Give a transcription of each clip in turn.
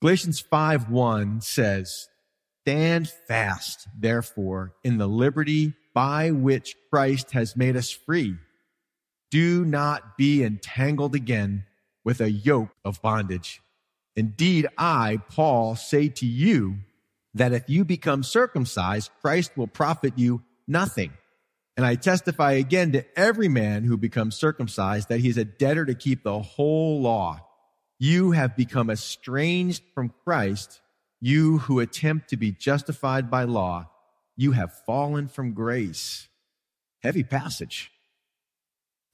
Galatians 5 1 says, Stand fast, therefore, in the liberty by which Christ has made us free. Do not be entangled again with a yoke of bondage. Indeed, I, Paul, say to you that if you become circumcised, Christ will profit you nothing. And I testify again to every man who becomes circumcised that he is a debtor to keep the whole law. You have become estranged from Christ, you who attempt to be justified by law. You have fallen from grace. Heavy passage.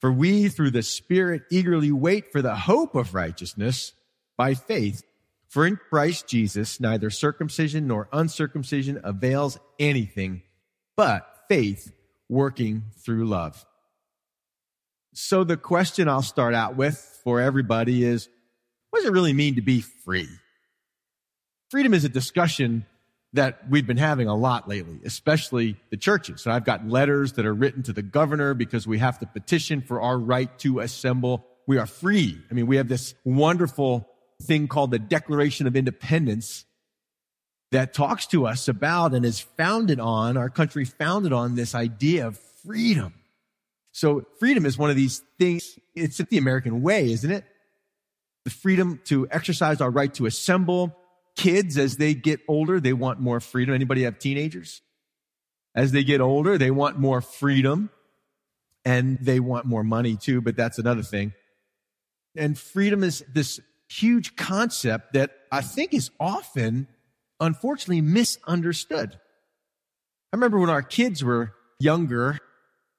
For we, through the Spirit, eagerly wait for the hope of righteousness by faith. For in Christ Jesus, neither circumcision nor uncircumcision avails anything, but faith working through love. So the question I'll start out with for everybody is, what does it really mean to be free? Freedom is a discussion that we've been having a lot lately, especially the churches. And I've got letters that are written to the governor because we have to petition for our right to assemble. We are free. I mean, we have this wonderful thing called the Declaration of Independence that talks to us about and is founded on, our country founded on this idea of freedom. So freedom is one of these things, it's the American way, isn't it? The freedom to exercise our right to assemble. Kids, as they get older, they want more freedom. Anybody have teenagers? As they get older, they want more freedom and they want more money too, but that's another thing. And freedom is this huge concept that I think is often unfortunately misunderstood. I remember when our kids were younger,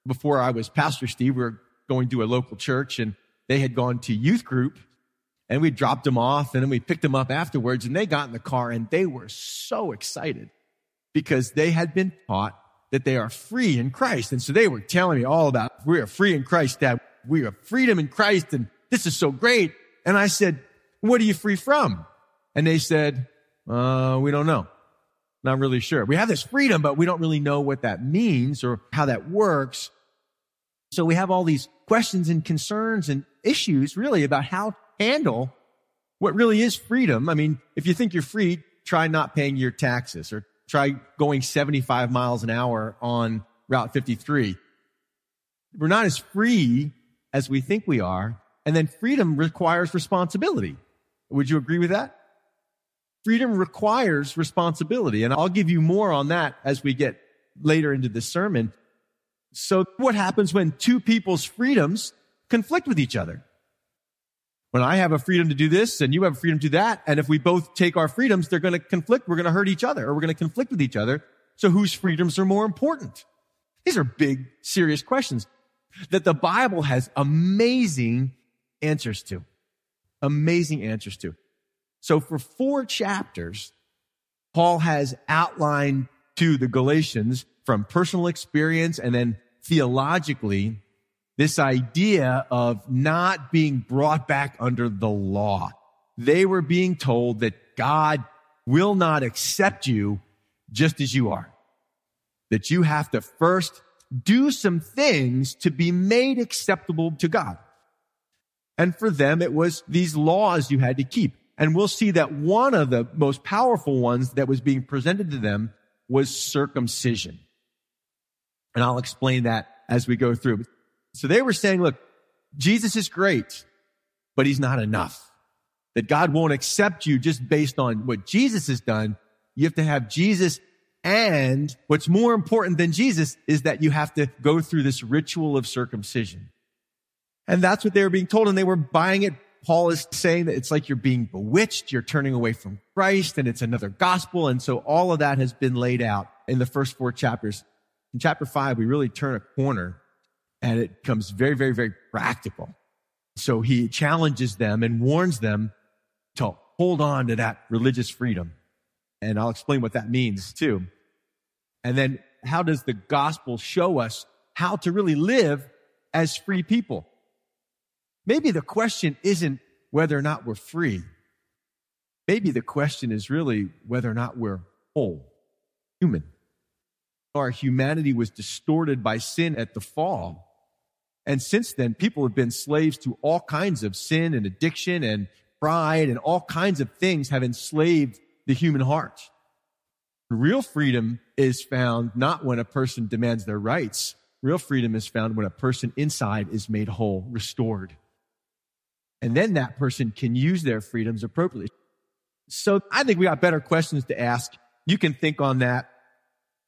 before I was Pastor Steve, we were going to a local church and they had gone to youth group and we dropped them off and then we picked them up afterwards and they got in the car and they were so excited because they had been taught that they are free in Christ. And so they were telling me all about, we are free in Christ, Dad. We have freedom in Christ and this is so great. And I said, what are you free from? And they said, uh, we don't know. Not really sure. We have this freedom, but we don't really know what that means or how that works. So we have all these questions and concerns and issues really about how handle what really is freedom. I mean, if you think you're free, try not paying your taxes or try going 75 miles an hour on Route 53. We're not as free as we think we are. And then freedom requires responsibility. Would you agree with that? freedom requires responsibility. And I'll give you more on that as we get later into the sermon. So what happens when two people's freedoms conflict with each other? When I have a freedom to do this and you have a freedom to do that, and if we both take our freedoms, they're going to conflict. We're going to hurt each other or we're going to conflict with each other. So whose freedoms are more important? These are big, serious questions that the Bible has amazing answers to. Amazing answers to. So for four chapters, Paul has outlined to the Galatians from personal experience and then theologically this idea of not being brought back under the law. They were being told that God will not accept you just as you are. That you have to first do some things to be made acceptable to God. And for them, it was these laws you had to keep. And we'll see that one of the most powerful ones that was being presented to them was circumcision. And I'll explain that as we go through. So they were saying, look, Jesus is great, but he's not enough. That God won't accept you just based on what Jesus has done. You have to have Jesus and what's more important than Jesus is that you have to go through this ritual of circumcision. And that's what they were being told and they were buying it Paul is saying that it's like you're being bewitched, you're turning away from Christ, and it's another gospel. And so all of that has been laid out in the first four chapters. In chapter five, we really turn a corner and it becomes very, very, very practical. So he challenges them and warns them to hold on to that religious freedom. And I'll explain what that means too. And then how does the gospel show us how to really live as free people? Maybe the question isn't whether or not we're free. Maybe the question is really whether or not we're whole, human. Our humanity was distorted by sin at the fall. And since then, people have been slaves to all kinds of sin and addiction and pride and all kinds of things have enslaved the human heart. Real freedom is found not when a person demands their rights. Real freedom is found when a person inside is made whole, restored. And then that person can use their freedoms appropriately. So I think we got better questions to ask. You can think on that.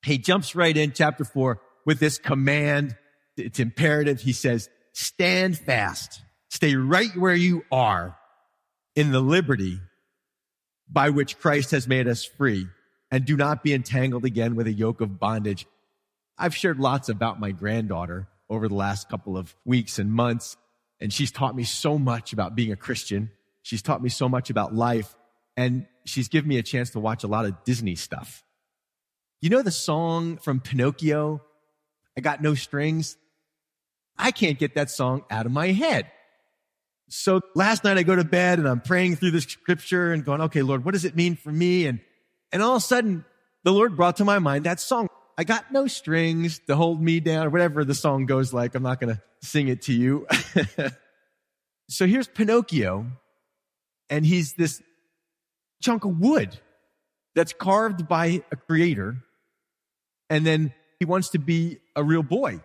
He jumps right in chapter four with this command. It's imperative. He says, stand fast. Stay right where you are in the liberty by which Christ has made us free and do not be entangled again with a yoke of bondage. I've shared lots about my granddaughter over the last couple of weeks and months, and she's taught me so much about being a Christian. She's taught me so much about life, and she's given me a chance to watch a lot of Disney stuff. You know the song from Pinocchio? I got no strings. I can't get that song out of my head. So last night I go to bed and I'm praying through the scripture and going, okay, Lord, what does it mean for me? And, and all of a sudden the Lord brought to my mind that song. I got no strings to hold me down or whatever the song goes like. I'm not going to sing it to you. so here's Pinocchio and he's this chunk of wood that's carved by a creator. And then he wants to be a real boy.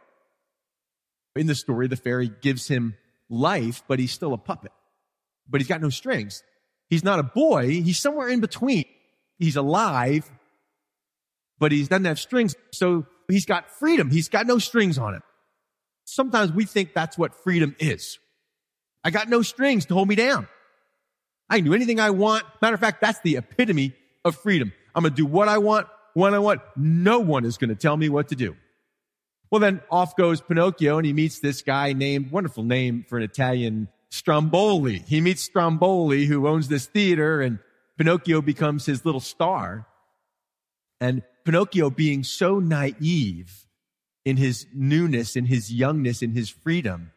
In the story, the fairy gives him life, but he's still a puppet. But he's got no strings. He's not a boy. He's somewhere in between. He's alive, but he doesn't have strings. So he's got freedom. He's got no strings on him. Sometimes we think that's what freedom is. I got no strings to hold me down. I can do anything I want. Matter of fact, that's the epitome of freedom. I'm going to do what I want, when I want. No one is going to tell me what to do. Well, then off goes Pinocchio and he meets this guy named, wonderful name for an Italian, Stromboli. He meets Stromboli who owns this theater and Pinocchio becomes his little star. And Pinocchio being so naive in his newness, in his youngness, in his freedom,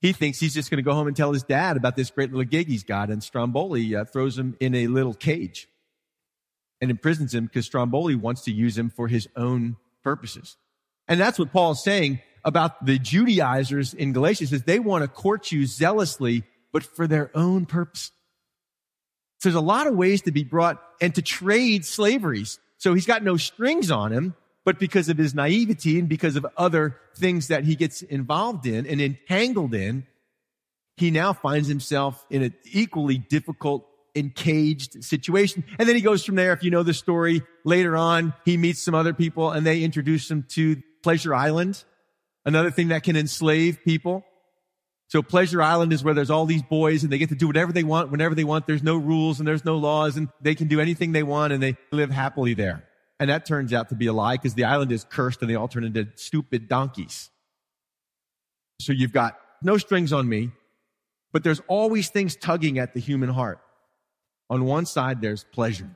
he thinks he's just going to go home and tell his dad about this great little gig he's got. And Stromboli uh, throws him in a little cage and imprisons him because Stromboli wants to use him for his own purposes. And that's what Paul is saying about the Judaizers in Galatians is they want to court you zealously, but for their own purpose. So there's a lot of ways to be brought and to trade slaveries. So he's got no strings on him, but because of his naivety and because of other things that he gets involved in and entangled in, he now finds himself in an equally difficult encaged situation. And then he goes from there. If you know the story later on, he meets some other people and they introduce him to Pleasure Island, another thing that can enslave people. So Pleasure Island is where there's all these boys and they get to do whatever they want, whenever they want. There's no rules and there's no laws and they can do anything they want and they live happily there. And that turns out to be a lie because the island is cursed and they all turn into stupid donkeys. So you've got no strings on me, but there's always things tugging at the human heart. On one side, there's pleasure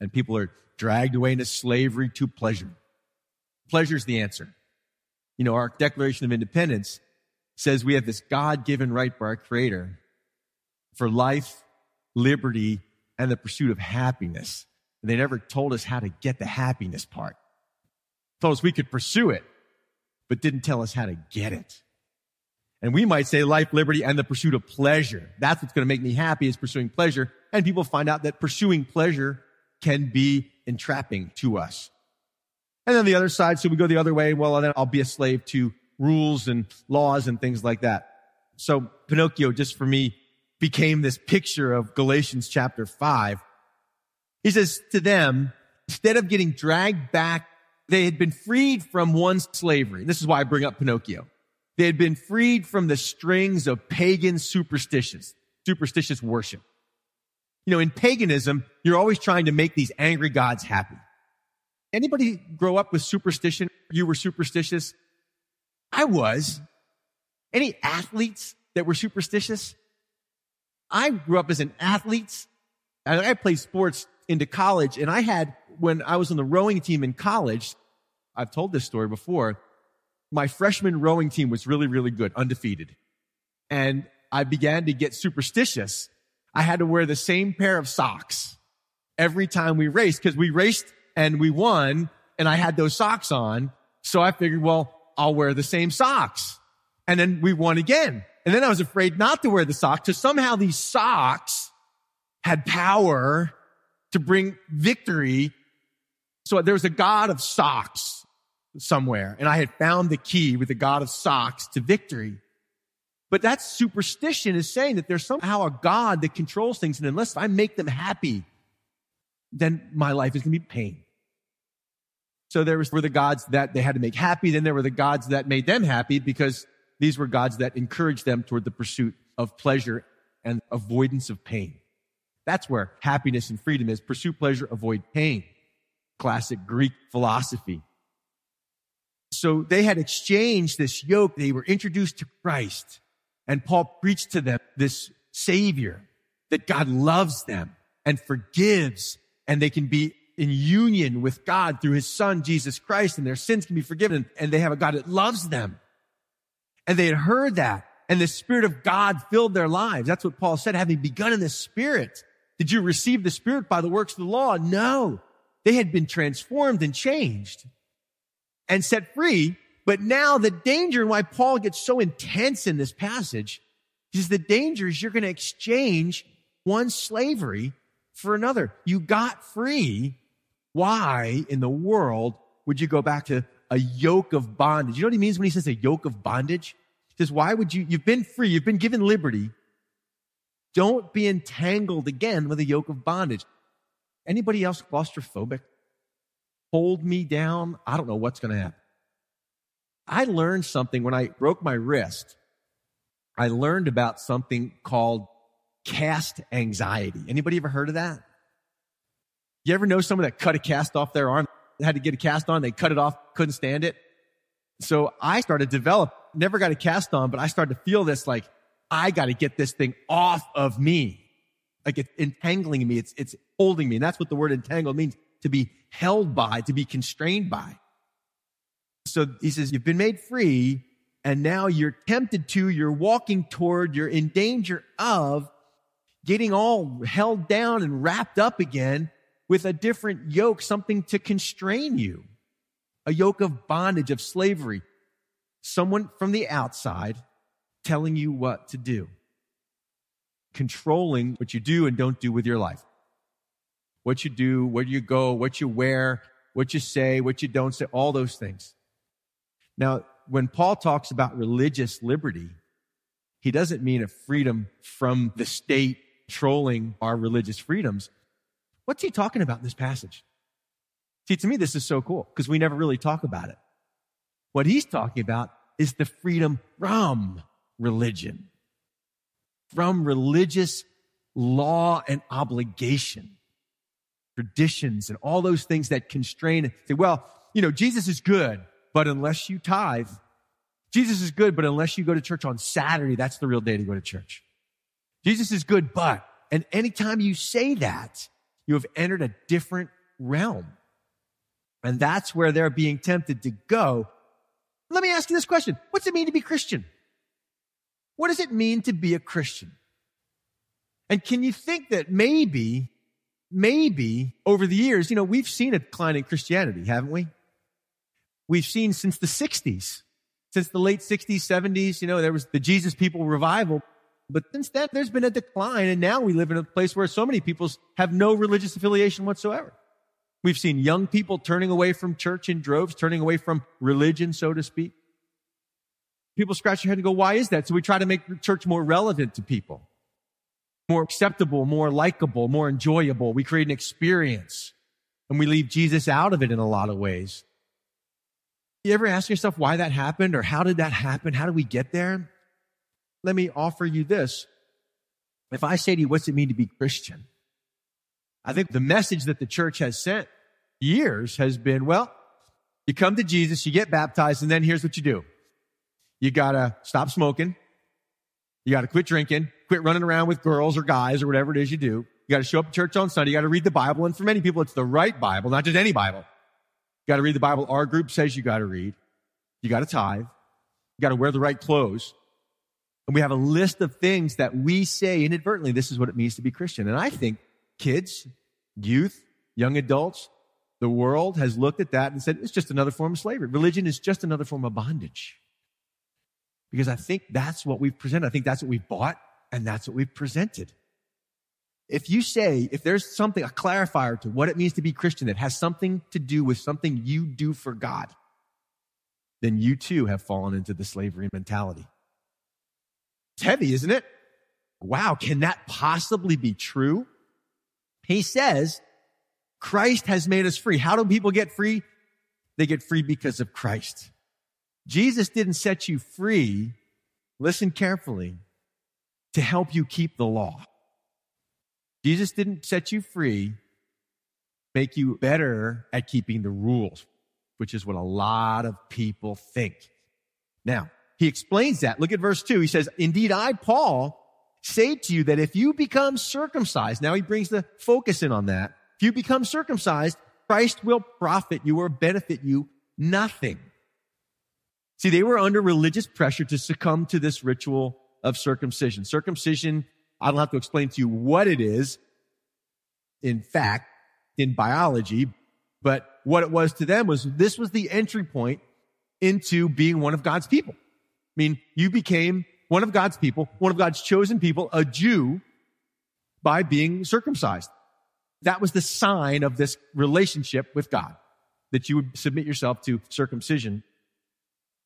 and people are dragged away into slavery to pleasure. Pleasure is the answer. You know, our Declaration of Independence says we have this God given right by our Creator for life, liberty, and the pursuit of happiness. And they never told us how to get the happiness part. Told us we could pursue it, but didn't tell us how to get it. And we might say life, liberty, and the pursuit of pleasure. That's what's going to make me happy is pursuing pleasure. And people find out that pursuing pleasure can be entrapping to us. And then the other side, so we go the other way. Well, then I'll be a slave to rules and laws and things like that. So Pinocchio, just for me, became this picture of Galatians chapter five. He says to them, instead of getting dragged back, they had been freed from one slavery. This is why I bring up Pinocchio. They had been freed from the strings of pagan superstitions, superstitious worship. You know, in paganism, you're always trying to make these angry gods happy. Anybody grow up with superstition? You were superstitious? I was. Any athletes that were superstitious? I grew up as an athlete. I played sports into college and I had, when I was on the rowing team in college, I've told this story before, my freshman rowing team was really, really good, undefeated. And I began to get superstitious. I had to wear the same pair of socks every time we raced because we raced and we won and I had those socks on. So I figured, well, I'll wear the same socks. And then we won again. And then I was afraid not to wear the socks because somehow these socks had power to bring victory. So there was a God of socks somewhere and I had found the key with the God of socks to victory. But that superstition is saying that there's somehow a God that controls things. And unless I make them happy, then my life is going to be pain. So there was, were the gods that they had to make happy. Then there were the gods that made them happy because these were gods that encouraged them toward the pursuit of pleasure and avoidance of pain. That's where happiness and freedom is. Pursue pleasure, avoid pain. Classic Greek philosophy. So they had exchanged this yoke. They were introduced to Christ and Paul preached to them this savior that God loves them and forgives and they can be in union with God through his son, Jesus Christ, and their sins can be forgiven and they have a God that loves them. And they had heard that and the spirit of God filled their lives. That's what Paul said, having begun in the spirit. Did you receive the spirit by the works of the law? No. They had been transformed and changed and set free but now the danger and why Paul gets so intense in this passage is the danger is you're going to exchange one slavery for another. You got free. Why in the world would you go back to a yoke of bondage? You know what he means when he says a yoke of bondage? He says, why would you, you've been free, you've been given liberty. Don't be entangled again with a yoke of bondage. Anybody else claustrophobic? Hold me down. I don't know what's going to happen. I learned something when I broke my wrist. I learned about something called cast anxiety. Anybody ever heard of that? You ever know someone that cut a cast off their arm? Had to get a cast on. They cut it off, couldn't stand it. So I started to develop, never got a cast on, but I started to feel this like, I got to get this thing off of me. Like it's entangling me. It's, it's holding me. And that's what the word entangled means to be held by, to be constrained by. So he says, you've been made free and now you're tempted to, you're walking toward, you're in danger of getting all held down and wrapped up again with a different yoke, something to constrain you. A yoke of bondage, of slavery. Someone from the outside telling you what to do. Controlling what you do and don't do with your life. What you do, where you go, what you wear, what you say, what you don't say, all those things. Now, when Paul talks about religious liberty, he doesn't mean a freedom from the state controlling our religious freedoms. What's he talking about in this passage? See, to me, this is so cool because we never really talk about it. What he's talking about is the freedom from religion, from religious law and obligation, traditions, and all those things that constrain. Say, well, you know, Jesus is good. But unless you tithe, Jesus is good, but unless you go to church on Saturday, that's the real day to go to church. Jesus is good, but, and anytime you say that, you have entered a different realm. And that's where they're being tempted to go. Let me ask you this question. What's it mean to be Christian? What does it mean to be a Christian? And can you think that maybe, maybe over the years, you know, we've seen a decline in Christianity, haven't we? we've seen since the 60s. Since the late 60s, 70s, you know, there was the Jesus People revival. But since then, there's been a decline. And now we live in a place where so many people have no religious affiliation whatsoever. We've seen young people turning away from church in droves, turning away from religion, so to speak. People scratch their head and go, why is that? So we try to make the church more relevant to people, more acceptable, more likable, more enjoyable. We create an experience and we leave Jesus out of it in a lot of ways. You ever ask yourself why that happened or how did that happen? How did we get there? Let me offer you this. If I say to you, what's it mean to be Christian? I think the message that the church has sent years has been, well, you come to Jesus, you get baptized, and then here's what you do. You gotta stop smoking. You gotta quit drinking, quit running around with girls or guys or whatever it is you do. You gotta show up at church on Sunday. You gotta read the Bible. And for many people, it's the right Bible, not just any Bible. You got to read the Bible our group says you got to read. You got to tithe. You got to wear the right clothes. And we have a list of things that we say inadvertently, this is what it means to be Christian. And I think kids, youth, young adults, the world has looked at that and said, it's just another form of slavery. Religion is just another form of bondage. Because I think that's what we've presented. I think that's what we've bought and that's what we've presented. If you say, if there's something, a clarifier to what it means to be Christian that has something to do with something you do for God, then you too have fallen into the slavery mentality. It's heavy, isn't it? Wow, can that possibly be true? He says, Christ has made us free. How do people get free? They get free because of Christ. Jesus didn't set you free, listen carefully, to help you keep the law. Jesus didn't set you free, make you better at keeping the rules, which is what a lot of people think. Now, he explains that. Look at verse two. He says, indeed, I, Paul, say to you that if you become circumcised, now he brings the focus in on that. If you become circumcised, Christ will profit you or benefit you nothing. See, they were under religious pressure to succumb to this ritual of circumcision. Circumcision, I don't have to explain to you what it is, in fact, in biology, but what it was to them was this was the entry point into being one of God's people. I mean, you became one of God's people, one of God's chosen people, a Jew, by being circumcised. That was the sign of this relationship with God, that you would submit yourself to circumcision.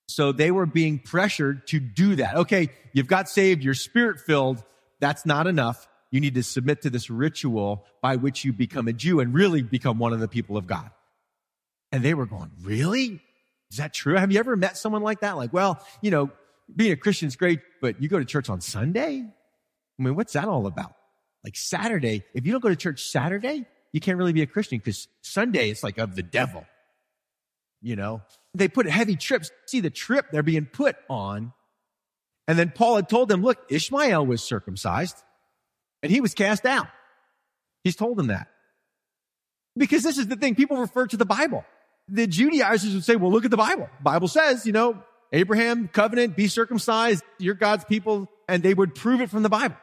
So they were being pressured to do that. Okay, you've got saved, you're spirit filled. That's not enough. You need to submit to this ritual by which you become a Jew and really become one of the people of God. And they were going, really? Is that true? Have you ever met someone like that? Like, well, you know, being a Christian is great, but you go to church on Sunday? I mean, what's that all about? Like Saturday, if you don't go to church Saturday, you can't really be a Christian because Sunday is like of the devil. You know, they put heavy trips. See the trip they're being put on. And then Paul had told them, look, Ishmael was circumcised and he was cast out. He's told them that. Because this is the thing. People refer to the Bible. The Judaizers would say, well, look at the Bible. Bible says, you know, Abraham covenant, be circumcised, you're God's people, and they would prove it from the Bible.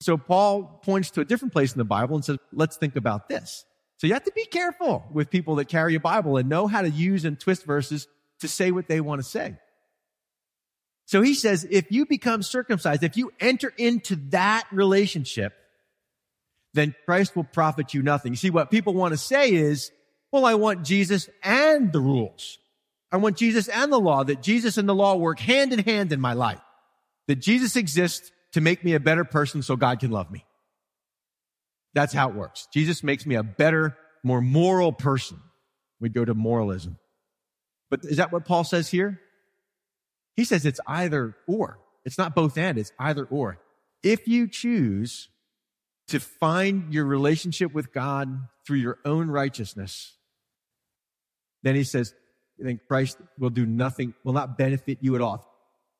So Paul points to a different place in the Bible and says, let's think about this. So you have to be careful with people that carry a Bible and know how to use and twist verses to say what they want to say. So he says, if you become circumcised, if you enter into that relationship, then Christ will profit you nothing. You see, what people want to say is, well, I want Jesus and the rules. I want Jesus and the law, that Jesus and the law work hand in hand in my life. That Jesus exists to make me a better person so God can love me. That's how it works. Jesus makes me a better, more moral person. We go to moralism. But is that what Paul says here? He says it's either or. It's not both and, it's either or. If you choose to find your relationship with God through your own righteousness, then he says, then Christ will do nothing, will not benefit you at all.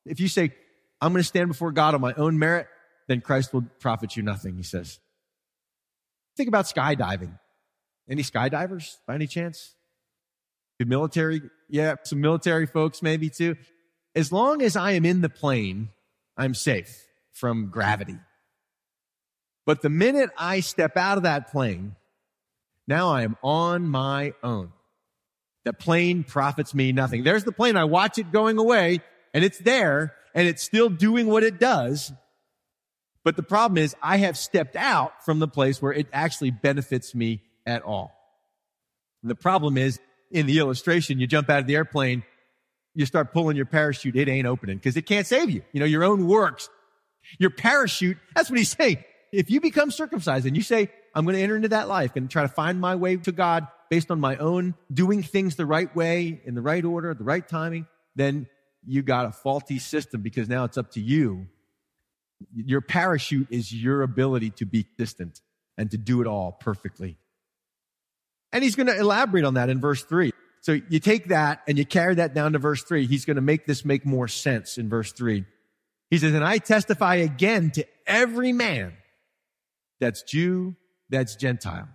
If you say, I'm going to stand before God on my own merit, then Christ will profit you nothing, he says. Think about skydiving. Any skydivers by any chance? The military, yeah, some military folks maybe too. As long as I am in the plane, I'm safe from gravity. But the minute I step out of that plane, now I am on my own. The plane profits me nothing. There's the plane. I watch it going away and it's there and it's still doing what it does. But the problem is I have stepped out from the place where it actually benefits me at all. And the problem is in the illustration, you jump out of the airplane, you start pulling your parachute, it ain't opening because it can't save you. You know, your own works, your parachute, that's what he's saying. If you become circumcised and you say, I'm going to enter into that life and try to find my way to God based on my own doing things the right way, in the right order, the right timing, then you got a faulty system because now it's up to you. Your parachute is your ability to be distant and to do it all perfectly. And he's going to elaborate on that in verse three. So you take that and you carry that down to verse three. He's going to make this make more sense in verse three. He says, and I testify again to every man that's Jew, that's Gentile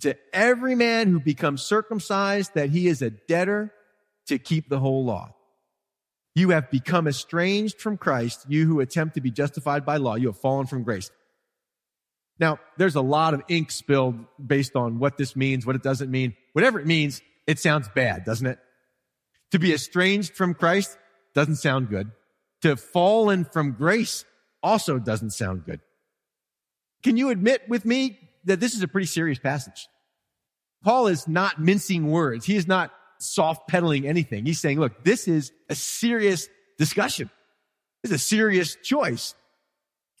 to every man who becomes circumcised that he is a debtor to keep the whole law. You have become estranged from Christ, you who attempt to be justified by law. You have fallen from grace. Now, there's a lot of ink spilled based on what this means, what it doesn't mean. Whatever it means, it sounds bad, doesn't it? To be estranged from Christ doesn't sound good. To fallen from grace also doesn't sound good. Can you admit with me that this is a pretty serious passage? Paul is not mincing words. He is not soft pedaling anything. He's saying, look, this is a serious discussion. This is a serious choice.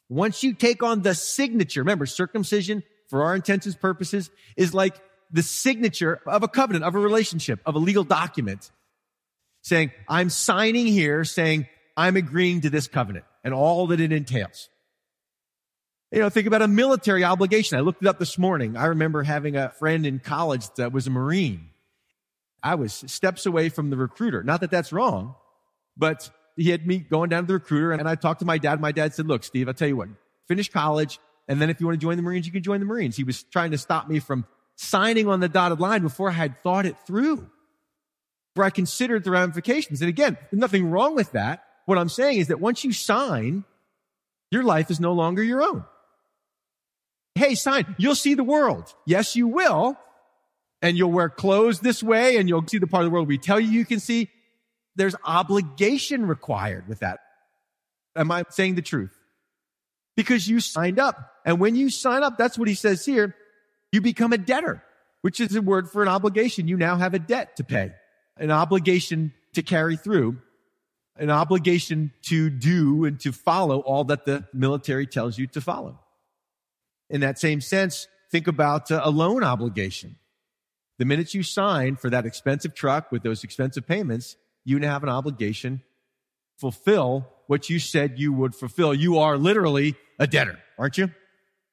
Once you take on the signature, remember circumcision for our intents and purposes is like the signature of a covenant, of a relationship, of a legal document saying, I'm signing here saying I'm agreeing to this covenant and all that it entails. You know, think about a military obligation. I looked it up this morning. I remember having a friend in college that was a Marine. I was steps away from the recruiter. Not that that's wrong, but he had me going down to the recruiter and I talked to my dad. My dad said, look, Steve, I'll tell you what, finish college. And then if you want to join the Marines, you can join the Marines. He was trying to stop me from signing on the dotted line before I had thought it through, before I considered the ramifications. And again, there's nothing wrong with that. What I'm saying is that once you sign, your life is no longer your own. Hey, sign. You'll see the world. Yes, you will. And you'll wear clothes this way and you'll see the part of the world we tell you you can see. There's obligation required with that. Am I saying the truth? Because you signed up. And when you sign up, that's what he says here. You become a debtor, which is a word for an obligation. You now have a debt to pay, an obligation to carry through, an obligation to do and to follow all that the military tells you to follow. In that same sense, think about uh, a loan obligation. The minute you sign for that expensive truck with those expensive payments, you now have an obligation to fulfill what you said you would fulfill. You are literally a debtor, aren't you?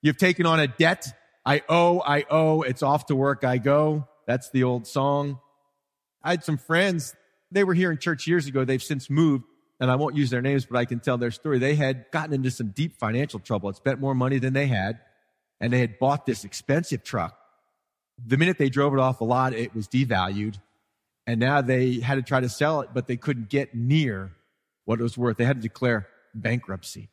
You've taken on a debt. I owe, I owe. It's off to work I go. That's the old song. I had some friends. They were here in church years ago. They've since moved and I won't use their names, but I can tell their story. They had gotten into some deep financial trouble. Had spent more money than they had and they had bought this expensive truck. The minute they drove it off the lot, it was devalued. And now they had to try to sell it, but they couldn't get near what it was worth. They had to declare bankruptcy.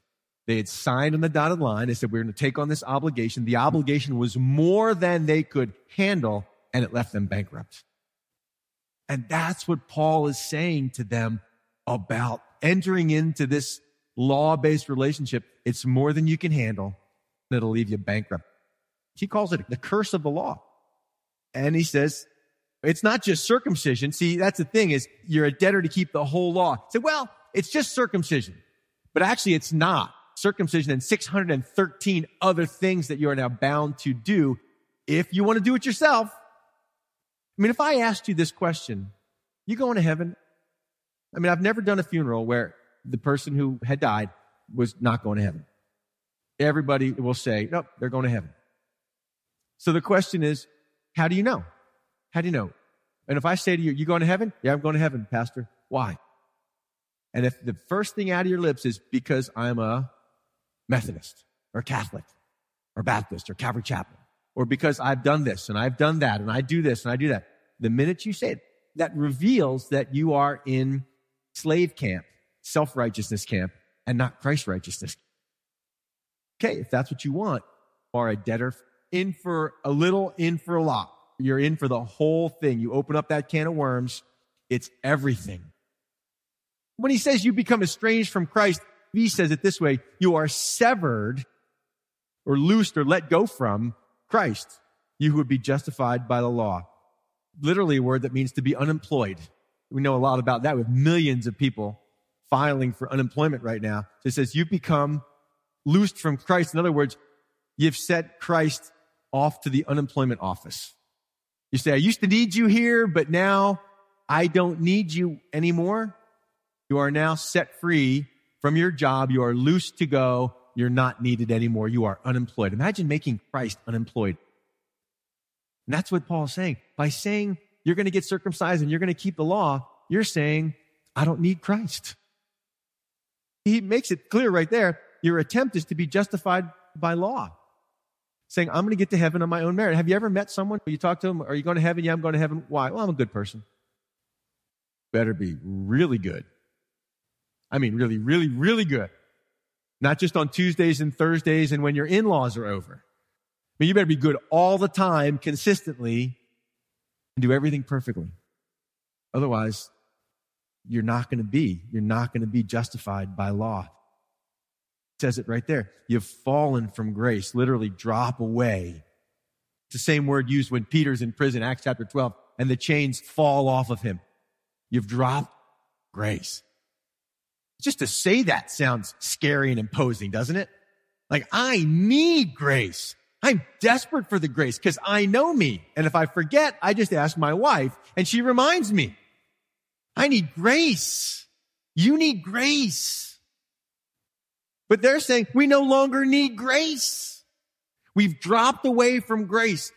They had signed on the dotted line. They said, we're going to take on this obligation. The obligation was more than they could handle, and it left them bankrupt. And that's what Paul is saying to them about entering into this law-based relationship. It's more than you can handle that'll leave you bankrupt. He calls it the curse of the law. And he says, it's not just circumcision. See, that's the thing is you're a debtor to keep the whole law. Say, well, it's just circumcision. But actually it's not. Circumcision and 613 other things that you are now bound to do if you want to do it yourself. I mean, if I asked you this question, you going to heaven? I mean, I've never done a funeral where the person who had died was not going to heaven everybody will say, nope, they're going to heaven. So the question is, how do you know? How do you know? And if I say to you, you going to heaven? Yeah, I'm going to heaven, pastor. Why? And if the first thing out of your lips is because I'm a Methodist or Catholic or Baptist or Calvary Chapel or because I've done this and I've done that and I do this and I do that, the minute you say it, that reveals that you are in slave camp, self-righteousness camp and not Christ righteousness. Okay, if that's what you want, are a debtor in for a little, in for a lot. You're in for the whole thing. You open up that can of worms, it's everything. When he says you become estranged from Christ, he says it this way, you are severed or loosed or let go from Christ. You who would be justified by the law. Literally a word that means to be unemployed. We know a lot about that with millions of people filing for unemployment right now. So it says You've become loosed from Christ. In other words, you've set Christ off to the unemployment office. You say, I used to need you here, but now I don't need you anymore. You are now set free from your job. You are loose to go. You're not needed anymore. You are unemployed. Imagine making Christ unemployed. And that's what Paul's saying. By saying you're going to get circumcised and you're going to keep the law, you're saying, I don't need Christ. He makes it clear right there your attempt is to be justified by law. Saying, I'm going to get to heaven on my own merit. Have you ever met someone? You talk to them, are you going to heaven? Yeah, I'm going to heaven. Why? Well, I'm a good person. Better be really good. I mean, really, really, really good. Not just on Tuesdays and Thursdays and when your in-laws are over. But you better be good all the time, consistently, and do everything perfectly. Otherwise, you're not going to be. You're not going to be justified by law. Says it right there. You've fallen from grace, literally drop away. It's the same word used when Peter's in prison, Acts chapter 12, and the chains fall off of him. You've dropped grace. Just to say that sounds scary and imposing, doesn't it? Like, I need grace. I'm desperate for the grace because I know me. And if I forget, I just ask my wife and she reminds me. I need grace. You need grace. But they're saying we no longer need grace. We've dropped away from grace.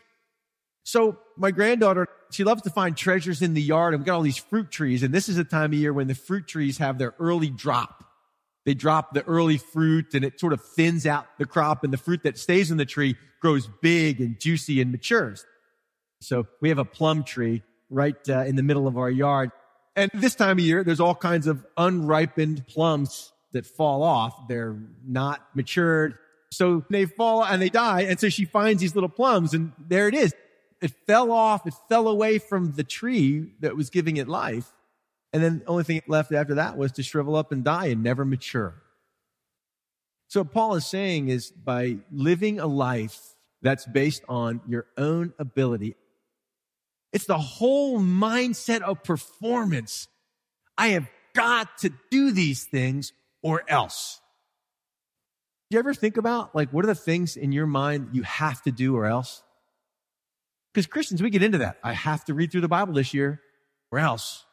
So my granddaughter, she loves to find treasures in the yard and we've got all these fruit trees. And this is a time of year when the fruit trees have their early drop. They drop the early fruit and it sort of thins out the crop and the fruit that stays in the tree grows big and juicy and matures. So we have a plum tree right uh, in the middle of our yard. And this time of year, there's all kinds of unripened plums that fall off. They're not matured. So they fall and they die. And so she finds these little plums and there it is. It fell off. It fell away from the tree that was giving it life. And then the only thing left after that was to shrivel up and die and never mature. So what Paul is saying is by living a life that's based on your own ability, it's the whole mindset of performance. I have got to do these things or else. Do you ever think about like what are the things in your mind you have to do or else? Because Christians, we get into that. I have to read through the Bible this year or else.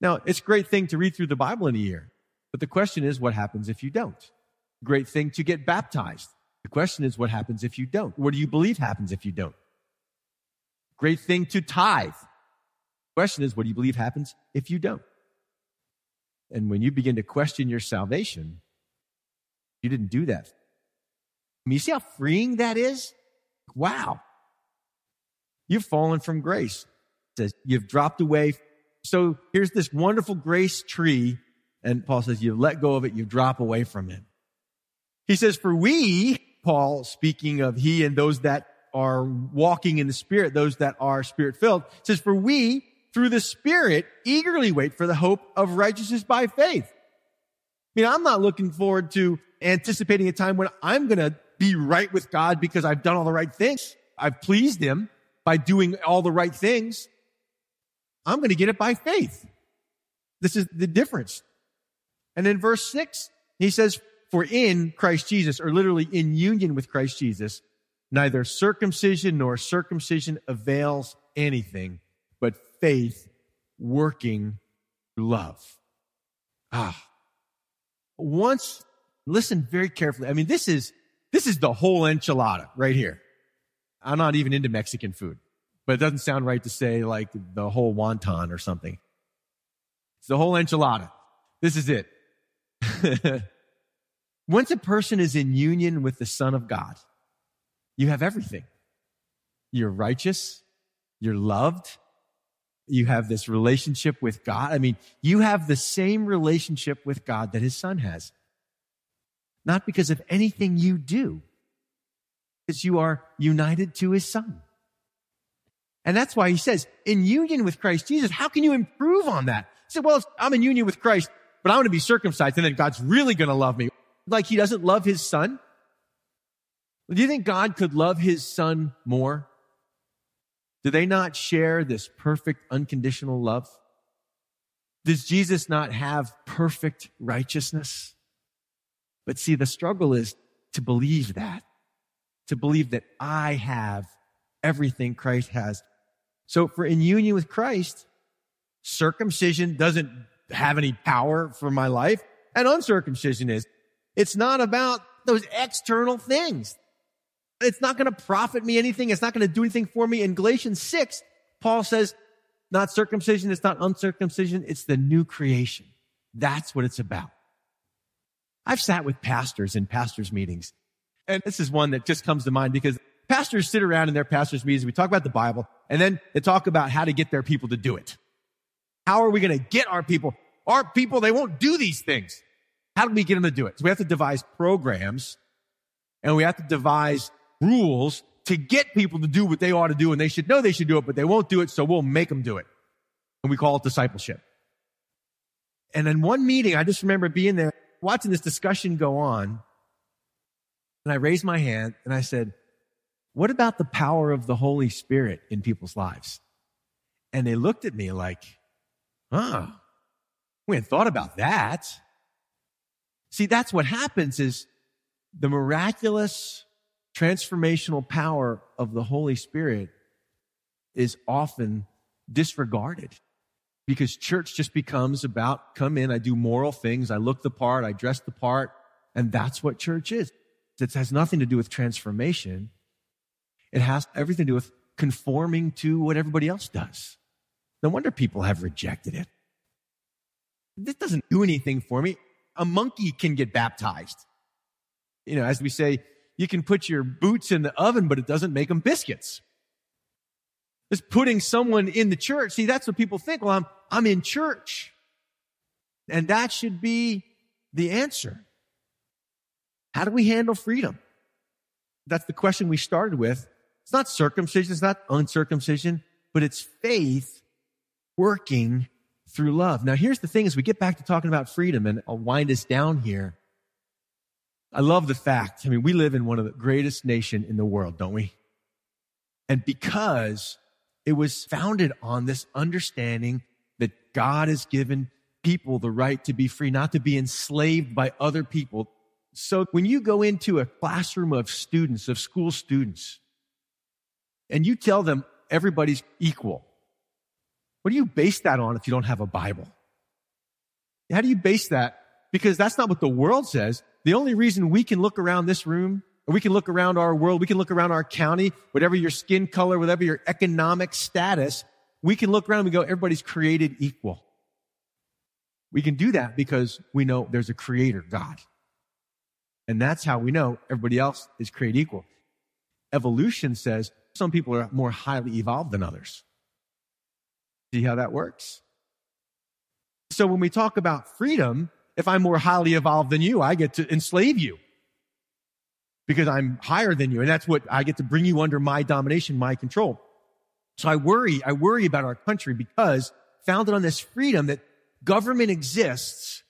Now, it's a great thing to read through the Bible in a year, but the question is what happens if you don't? Great thing to get baptized. The question is what happens if you don't? What do you believe happens if you don't? Great thing to tithe. The question is, what do you believe happens if you don't? And when you begin to question your salvation, you didn't do that. I mean, you see how freeing that is? Wow. You've fallen from grace. Says you've dropped away. So here's this wonderful grace tree. And Paul says you've let go of it. You drop away from it. He says, for we, Paul speaking of he and those that are walking in the Spirit, those that are Spirit filled, says, for we, through the Spirit, eagerly wait for the hope of righteousness by faith. I mean, I'm not looking forward to anticipating a time when I'm going to be right with God because I've done all the right things. I've pleased Him by doing all the right things. I'm going to get it by faith. This is the difference. And in verse six, he says, for in Christ Jesus, or literally in union with Christ Jesus, Neither circumcision nor circumcision avails anything, but faith working love. Ah. Once, listen very carefully. I mean, this is, this is the whole enchilada right here. I'm not even into Mexican food, but it doesn't sound right to say like the whole wonton or something. It's the whole enchilada. This is it. Once a person is in union with the Son of God, you have everything. You're righteous. You're loved. You have this relationship with God. I mean, you have the same relationship with God that his son has. Not because of anything you do, because you are united to his son. And that's why he says, in union with Christ Jesus, how can you improve on that? He said, well, I'm in union with Christ, but I'm going to be circumcised and then God's really going to love me. Like he doesn't love his son. Do you think God could love his son more? Do they not share this perfect unconditional love? Does Jesus not have perfect righteousness? But see, the struggle is to believe that, to believe that I have everything Christ has. So for in union with Christ, circumcision doesn't have any power for my life and uncircumcision is. It's not about those external things. It's not going to profit me anything. It's not going to do anything for me. In Galatians 6, Paul says, not circumcision, it's not uncircumcision, it's the new creation. That's what it's about. I've sat with pastors in pastors meetings, and this is one that just comes to mind because pastors sit around in their pastors meetings, we talk about the Bible, and then they talk about how to get their people to do it. How are we going to get our people? Our people, they won't do these things. How do we get them to do it? So we have to devise programs and we have to devise rules to get people to do what they ought to do and they should know they should do it, but they won't do it. So we'll make them do it. And we call it discipleship. And in one meeting, I just remember being there, watching this discussion go on. And I raised my hand and I said, what about the power of the Holy Spirit in people's lives? And they looked at me like, huh, we hadn't thought about that. See, that's what happens is the miraculous transformational power of the Holy Spirit is often disregarded because church just becomes about come in, I do moral things, I look the part, I dress the part, and that's what church is. It has nothing to do with transformation. It has everything to do with conforming to what everybody else does. No wonder people have rejected it. This doesn't do anything for me. A monkey can get baptized. You know, as we say, you can put your boots in the oven, but it doesn't make them biscuits. It's putting someone in the church. See, that's what people think. Well, I'm, I'm in church. And that should be the answer. How do we handle freedom? That's the question we started with. It's not circumcision. It's not uncircumcision, but it's faith working through love. Now, here's the thing as we get back to talking about freedom and I'll wind us down here. I love the fact. I mean, we live in one of the greatest nation in the world, don't we? And because it was founded on this understanding that God has given people the right to be free, not to be enslaved by other people. So when you go into a classroom of students, of school students, and you tell them everybody's equal, what do you base that on if you don't have a Bible? How do you base that? Because that's not what the world says. The only reason we can look around this room, or we can look around our world, we can look around our county, whatever your skin color, whatever your economic status, we can look around and we go, everybody's created equal. We can do that because we know there's a creator, God. And that's how we know everybody else is created equal. Evolution says some people are more highly evolved than others. See how that works? So when we talk about freedom, if I'm more highly evolved than you, I get to enslave you because I'm higher than you. And that's what I get to bring you under my domination, my control. So I worry, I worry about our country because founded on this freedom that government exists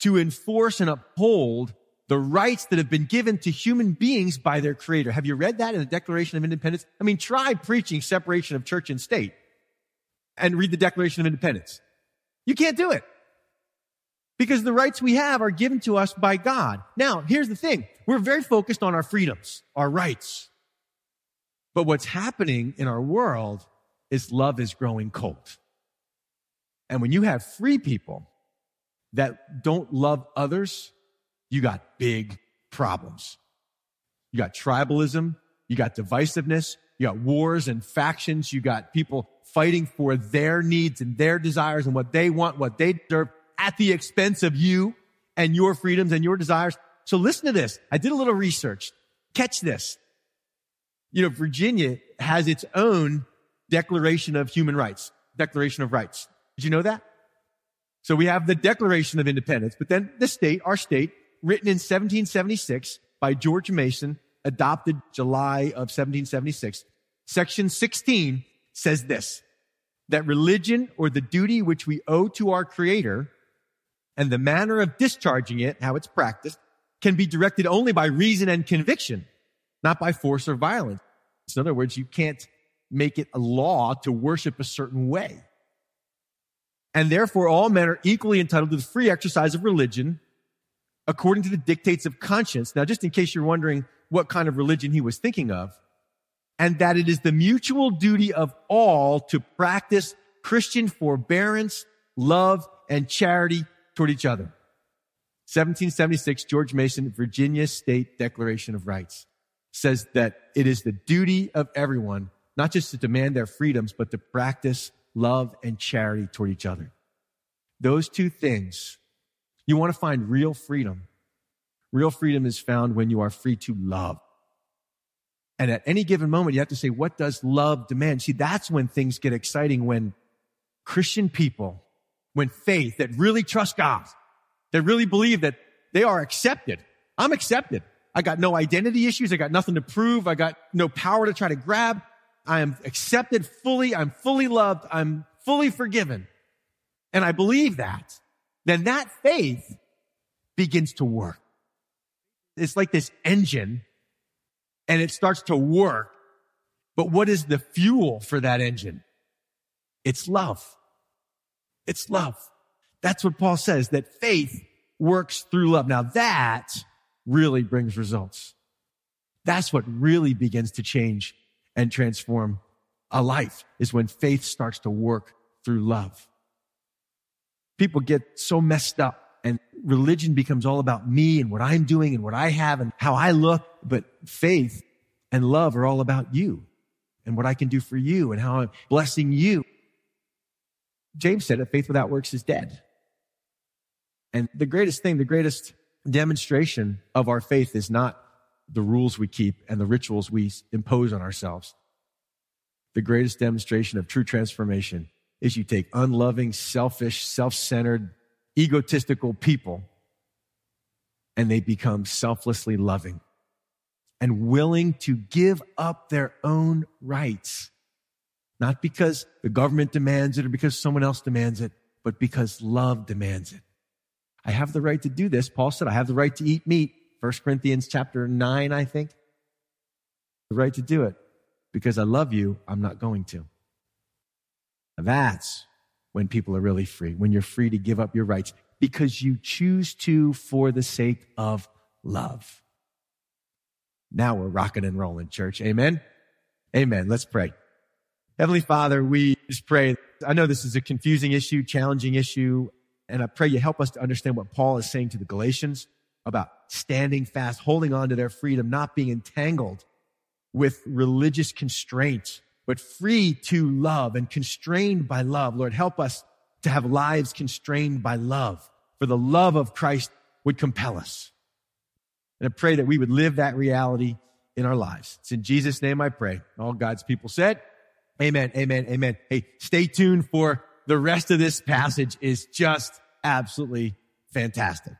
to enforce and uphold the rights that have been given to human beings by their creator. Have you read that in the Declaration of Independence? I mean, try preaching separation of church and state and read the Declaration of Independence. You can't do it because the rights we have are given to us by God. Now, here's the thing. We're very focused on our freedoms, our rights. But what's happening in our world is love is growing cold. And when you have free people that don't love others, you got big problems. You got tribalism. You got divisiveness. You got wars and factions. You got people fighting for their needs and their desires and what they want, what they deserve at the expense of you and your freedoms and your desires. So listen to this. I did a little research. Catch this. You know, Virginia has its own Declaration of Human Rights, Declaration of Rights. Did you know that? So we have the Declaration of Independence, but then the state, our state, written in 1776 by George Mason, adopted July of 1776. Section 16 says this, that religion or the duty which we owe to our creator and the manner of discharging it, how it's practiced, can be directed only by reason and conviction, not by force or violence. In other words, you can't make it a law to worship a certain way. And therefore, all men are equally entitled to the free exercise of religion according to the dictates of conscience. Now, just in case you're wondering what kind of religion he was thinking of, and that it is the mutual duty of all to practice Christian forbearance, love, and charity toward each other. 1776, George Mason, Virginia State Declaration of Rights says that it is the duty of everyone, not just to demand their freedoms, but to practice love and charity toward each other. Those two things, you want to find real freedom. Real freedom is found when you are free to love. And at any given moment, you have to say, what does love demand? See, that's when things get exciting when Christian people when faith that really trust God, that really believe that they are accepted. I'm accepted. I got no identity issues. I got nothing to prove. I got no power to try to grab. I am accepted fully. I'm fully loved. I'm fully forgiven. And I believe that. then that faith begins to work. It's like this engine and it starts to work. But what is the fuel for that engine? It's love. It's love. That's what Paul says, that faith works through love. Now that really brings results. That's what really begins to change and transform a life is when faith starts to work through love. People get so messed up and religion becomes all about me and what I'm doing and what I have and how I look. But faith and love are all about you and what I can do for you and how I'm blessing you. James said that faith without works is dead. And the greatest thing, the greatest demonstration of our faith is not the rules we keep and the rituals we impose on ourselves. The greatest demonstration of true transformation is you take unloving, selfish, self-centered, egotistical people and they become selflessly loving and willing to give up their own rights. Not because the government demands it or because someone else demands it, but because love demands it. I have the right to do this. Paul said, I have the right to eat meat. 1 Corinthians chapter 9, I think. The right to do it. Because I love you, I'm not going to. That's when people are really free, when you're free to give up your rights because you choose to for the sake of love. Now we're rocking and rolling, church. Amen. Amen. Let's pray. Heavenly Father, we just pray. I know this is a confusing issue, challenging issue, and I pray you help us to understand what Paul is saying to the Galatians about standing fast, holding on to their freedom, not being entangled with religious constraints but free to love and constrained by love. Lord, help us to have lives constrained by love, for the love of Christ would compel us. And I pray that we would live that reality in our lives. It's in Jesus' name I pray. All God's people said, Amen, amen, amen. Hey, stay tuned for the rest of this passage is just absolutely fantastic.